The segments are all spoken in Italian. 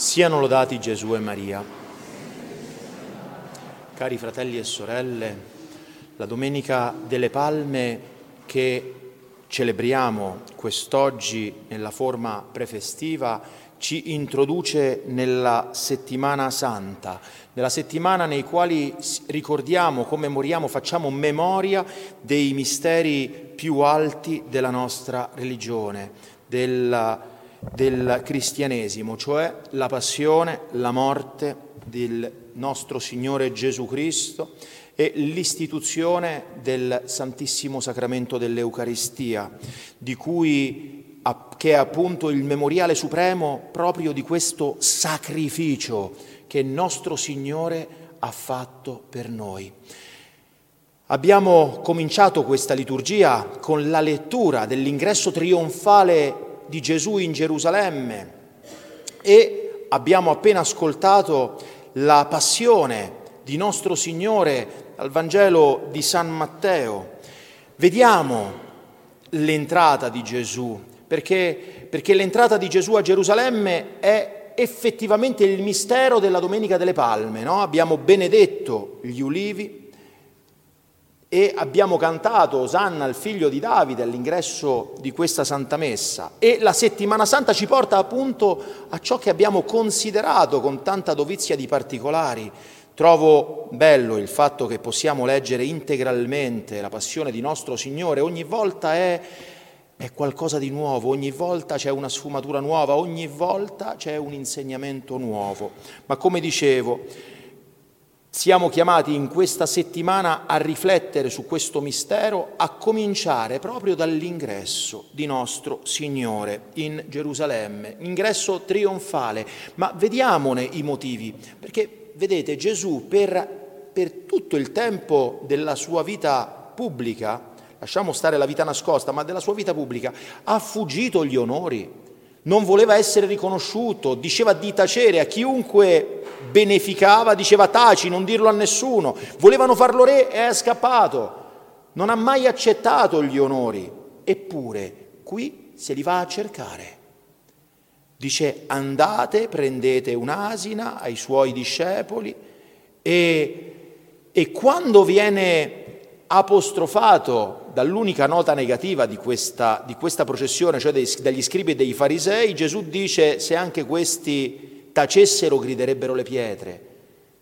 Siano lodati Gesù e Maria. Cari fratelli e sorelle, la Domenica delle Palme che celebriamo quest'oggi nella forma prefestiva ci introduce nella settimana santa, nella settimana nei quali ricordiamo, commemoriamo, facciamo memoria dei misteri più alti della nostra religione, della del cristianesimo, cioè la passione, la morte del nostro Signore Gesù Cristo e l'istituzione del Santissimo Sacramento dell'Eucaristia, di cui, che è appunto il memoriale supremo proprio di questo sacrificio che nostro Signore ha fatto per noi. Abbiamo cominciato questa liturgia con la lettura dell'ingresso trionfale di Gesù in Gerusalemme e abbiamo appena ascoltato la passione di nostro Signore al Vangelo di San Matteo. Vediamo l'entrata di Gesù, perché, perché l'entrata di Gesù a Gerusalemme è effettivamente il mistero della Domenica delle Palme. No? Abbiamo benedetto gli ulivi, e abbiamo cantato Osanna al figlio di Davide all'ingresso di questa Santa Messa e la settimana santa ci porta appunto a ciò che abbiamo considerato con tanta dovizia di particolari. Trovo bello il fatto che possiamo leggere integralmente la passione di nostro Signore, ogni volta è, è qualcosa di nuovo, ogni volta c'è una sfumatura nuova, ogni volta c'è un insegnamento nuovo. Ma come dicevo, siamo chiamati in questa settimana a riflettere su questo mistero, a cominciare proprio dall'ingresso di nostro Signore in Gerusalemme, ingresso trionfale. Ma vediamone i motivi, perché vedete Gesù per, per tutto il tempo della sua vita pubblica, lasciamo stare la vita nascosta, ma della sua vita pubblica, ha fuggito gli onori, non voleva essere riconosciuto, diceva di tacere a chiunque beneficava, diceva taci, non dirlo a nessuno, volevano farlo re e è scappato, non ha mai accettato gli onori, eppure qui se li va a cercare. Dice andate, prendete un'asina ai suoi discepoli e, e quando viene apostrofato dall'unica nota negativa di questa, di questa processione, cioè dei, degli scribi e dei farisei, Gesù dice se anche questi tacessero griderebbero le pietre.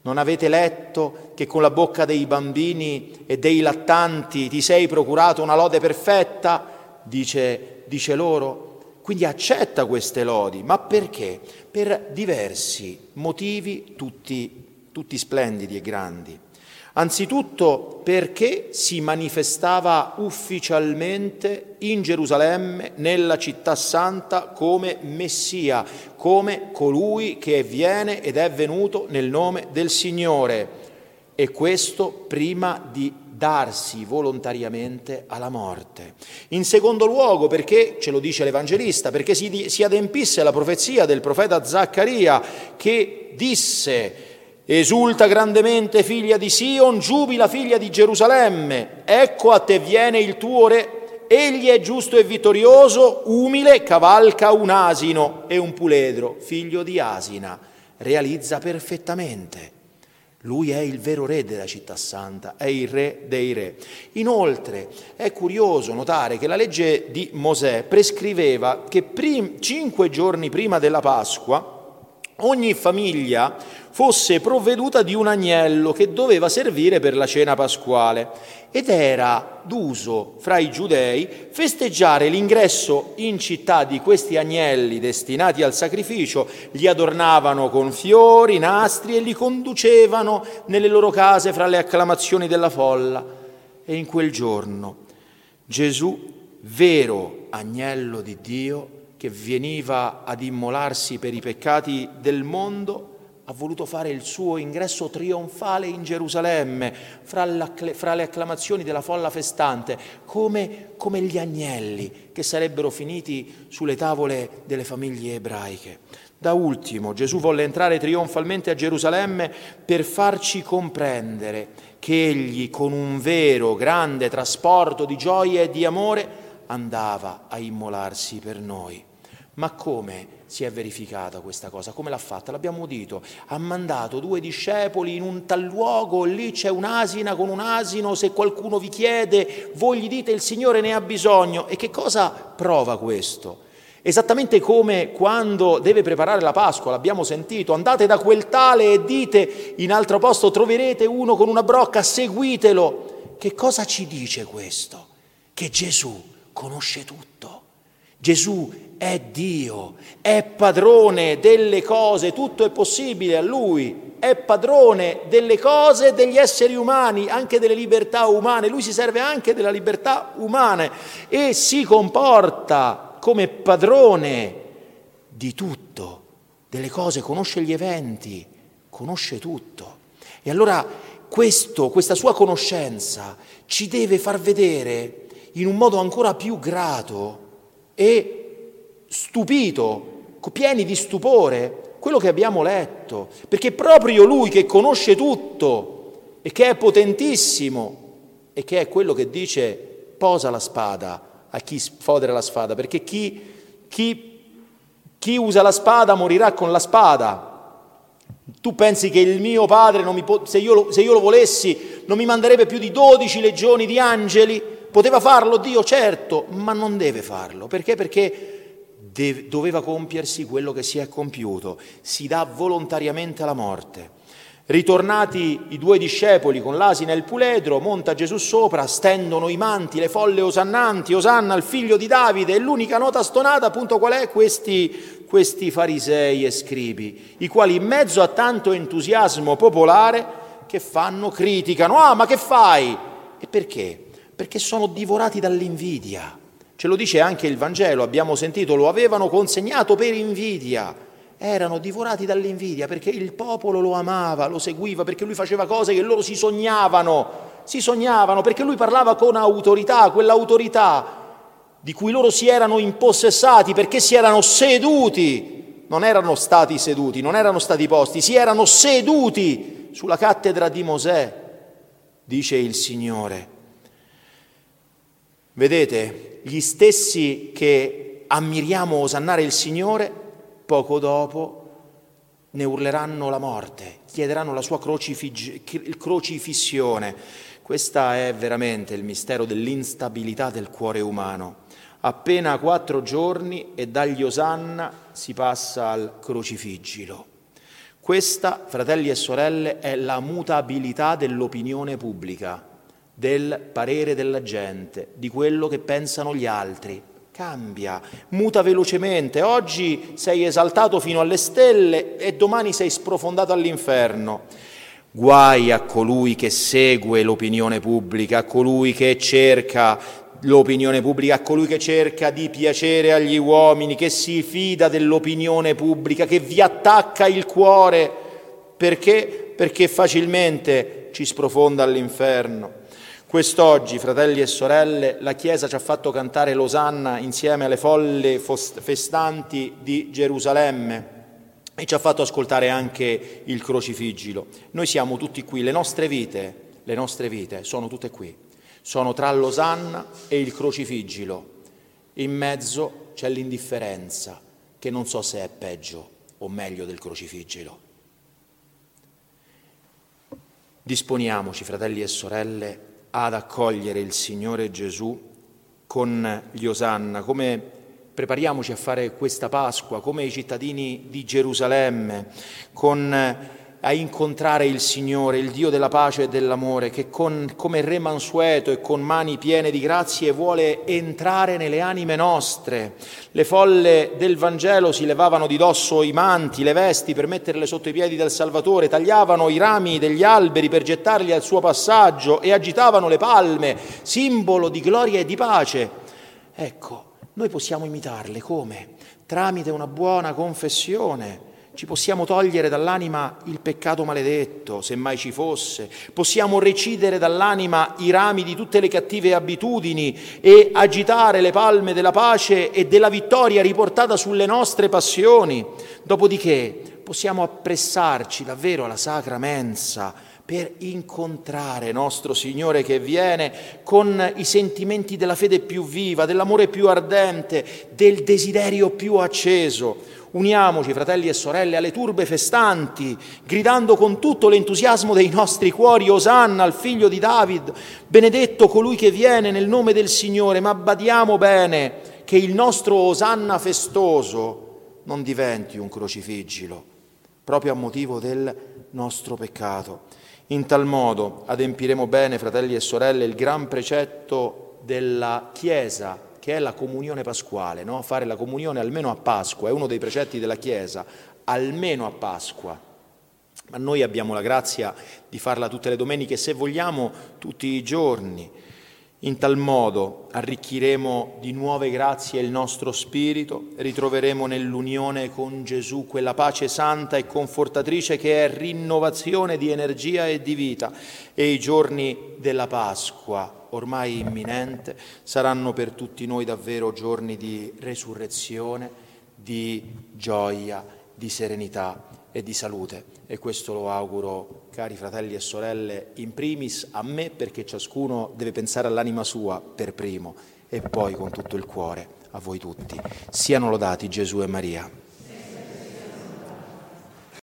Non avete letto che con la bocca dei bambini e dei lattanti ti sei procurato una lode perfetta? Dice, dice loro. Quindi accetta queste lodi, ma perché? Per diversi motivi, tutti, tutti splendidi e grandi. Anzitutto perché si manifestava ufficialmente in Gerusalemme, nella città santa, come Messia, come colui che viene ed è venuto nel nome del Signore. E questo prima di darsi volontariamente alla morte. In secondo luogo, perché, ce lo dice l'Evangelista, perché si, si adempisse la profezia del profeta Zaccaria che disse Esulta grandemente figlia di Sion, giubila figlia di Gerusalemme, ecco a te viene il tuo re, egli è giusto e vittorioso, umile, cavalca un asino e un puledro, figlio di asina, realizza perfettamente. Lui è il vero re della città santa, è il re dei re. Inoltre è curioso notare che la legge di Mosè prescriveva che prim- cinque giorni prima della Pasqua ogni famiglia fosse provveduta di un agnello che doveva servire per la cena pasquale ed era d'uso fra i giudei festeggiare l'ingresso in città di questi agnelli destinati al sacrificio, li adornavano con fiori, nastri e li conducevano nelle loro case fra le acclamazioni della folla. E in quel giorno Gesù, vero agnello di Dio, che veniva ad immolarsi per i peccati del mondo, ha voluto fare il suo ingresso trionfale in Gerusalemme, fra, fra le acclamazioni della folla festante, come, come gli agnelli che sarebbero finiti sulle tavole delle famiglie ebraiche. Da ultimo, Gesù volle entrare trionfalmente a Gerusalemme per farci comprendere che egli, con un vero grande trasporto di gioia e di amore, andava a immolarsi per noi. Ma come? si è verificata questa cosa. Come l'ha fatta? L'abbiamo udito. Ha mandato due discepoli in un tal luogo, lì c'è un'asina con un asino, se qualcuno vi chiede, voi gli dite il Signore ne ha bisogno. E che cosa prova questo? Esattamente come quando deve preparare la Pasqua, l'abbiamo sentito, andate da quel tale e dite in altro posto troverete uno con una brocca, seguitelo. Che cosa ci dice questo? Che Gesù conosce tutto. Gesù è Dio, è padrone delle cose, tutto è possibile a Lui, è padrone delle cose degli esseri umani, anche delle libertà umane, Lui si serve anche della libertà umana e si comporta come padrone di tutto, delle cose, conosce gli eventi, conosce tutto. E allora questo, questa sua conoscenza ci deve far vedere in un modo ancora più grato e stupito, pieni di stupore, quello che abbiamo letto, perché proprio lui che conosce tutto e che è potentissimo e che è quello che dice posa la spada a chi sfodera la spada, perché chi, chi, chi usa la spada morirà con la spada. Tu pensi che il mio padre, po- se, io lo, se io lo volessi, non mi manderebbe più di 12 legioni di angeli? Poteva farlo Dio, certo, ma non deve farlo. Perché? Perché deve, doveva compiersi quello che si è compiuto. Si dà volontariamente alla morte. Ritornati i due discepoli con l'asina e il puledro, monta Gesù sopra, stendono i manti, le folle osannanti, Osanna al figlio di Davide, e l'unica nota stonata appunto qual è? Questi, questi farisei e scribi, i quali in mezzo a tanto entusiasmo popolare che fanno, criticano, ah ma che fai? E perché? Perché sono divorati dall'invidia. Ce lo dice anche il Vangelo, abbiamo sentito, lo avevano consegnato per invidia erano divorati dall'invidia perché il popolo lo amava, lo seguiva, perché lui faceva cose che loro si sognavano, si sognavano, perché lui parlava con autorità, quell'autorità di cui loro si erano impossessati, perché si erano seduti, non erano stati seduti, non erano stati posti, si erano seduti sulla cattedra di Mosè, dice il Signore. Vedete, gli stessi che ammiriamo osannare il Signore, Poco dopo ne urleranno la morte, chiederanno la sua crocifig- crocifissione. Questo è veramente il mistero dell'instabilità del cuore umano. Appena quattro giorni e dagli Osanna si passa al crocifiggilo. Questa, fratelli e sorelle, è la mutabilità dell'opinione pubblica, del parere della gente, di quello che pensano gli altri cambia, muta velocemente. Oggi sei esaltato fino alle stelle e domani sei sprofondato all'inferno. Guai a colui che segue l'opinione pubblica, a colui che cerca l'opinione pubblica, a colui che cerca di piacere agli uomini, che si fida dell'opinione pubblica, che vi attacca il cuore. Perché? Perché facilmente ci sprofonda all'inferno. Quest'oggi, fratelli e sorelle, la Chiesa ci ha fatto cantare l'Osanna insieme alle folle festanti di Gerusalemme e ci ha fatto ascoltare anche il crocifiggilo. Noi siamo tutti qui, le nostre vite, le nostre vite sono tutte qui, sono tra l'Osanna e il crocifiggilo. In mezzo c'è l'indifferenza, che non so se è peggio o meglio del crocifiggilo. Disponiamoci, fratelli e sorelle, ad accogliere il Signore Gesù con gli Osanna, come prepariamoci a fare questa Pasqua, come i cittadini di Gerusalemme, con a incontrare il Signore, il Dio della pace e dell'amore, che con, come Re mansueto e con mani piene di grazie vuole entrare nelle anime nostre. Le folle del Vangelo si levavano di dosso i manti, le vesti per metterle sotto i piedi del Salvatore, tagliavano i rami degli alberi per gettarli al suo passaggio e agitavano le palme, simbolo di gloria e di pace. Ecco, noi possiamo imitarle come? Tramite una buona confessione ci possiamo togliere dall'anima il peccato maledetto, se mai ci fosse, possiamo recidere dall'anima i rami di tutte le cattive abitudini e agitare le palme della pace e della vittoria riportata sulle nostre passioni. Dopodiché possiamo appressarci davvero alla sacra mensa per incontrare nostro Signore che viene con i sentimenti della fede più viva, dell'amore più ardente, del desiderio più acceso Uniamoci, fratelli e sorelle, alle turbe festanti, gridando con tutto l'entusiasmo dei nostri cuori, Osanna al figlio di David, benedetto colui che viene nel nome del Signore, ma badiamo bene che il nostro Osanna festoso non diventi un crocifiggilo, proprio a motivo del nostro peccato. In tal modo adempiremo bene, fratelli e sorelle, il gran precetto della Chiesa, che è la comunione pasquale, no? fare la comunione almeno a Pasqua, è uno dei precetti della Chiesa, almeno a Pasqua. Ma noi abbiamo la grazia di farla tutte le domeniche, se vogliamo tutti i giorni. In tal modo arricchiremo di nuove grazie il nostro spirito, ritroveremo nell'unione con Gesù quella pace santa e confortatrice che è rinnovazione di energia e di vita e i giorni della Pasqua, ormai imminente, saranno per tutti noi davvero giorni di resurrezione, di gioia, di serenità e di salute. E questo lo auguro, cari fratelli e sorelle, in primis a me perché ciascuno deve pensare all'anima sua per primo e poi con tutto il cuore a voi tutti. Siano lodati Gesù e Maria.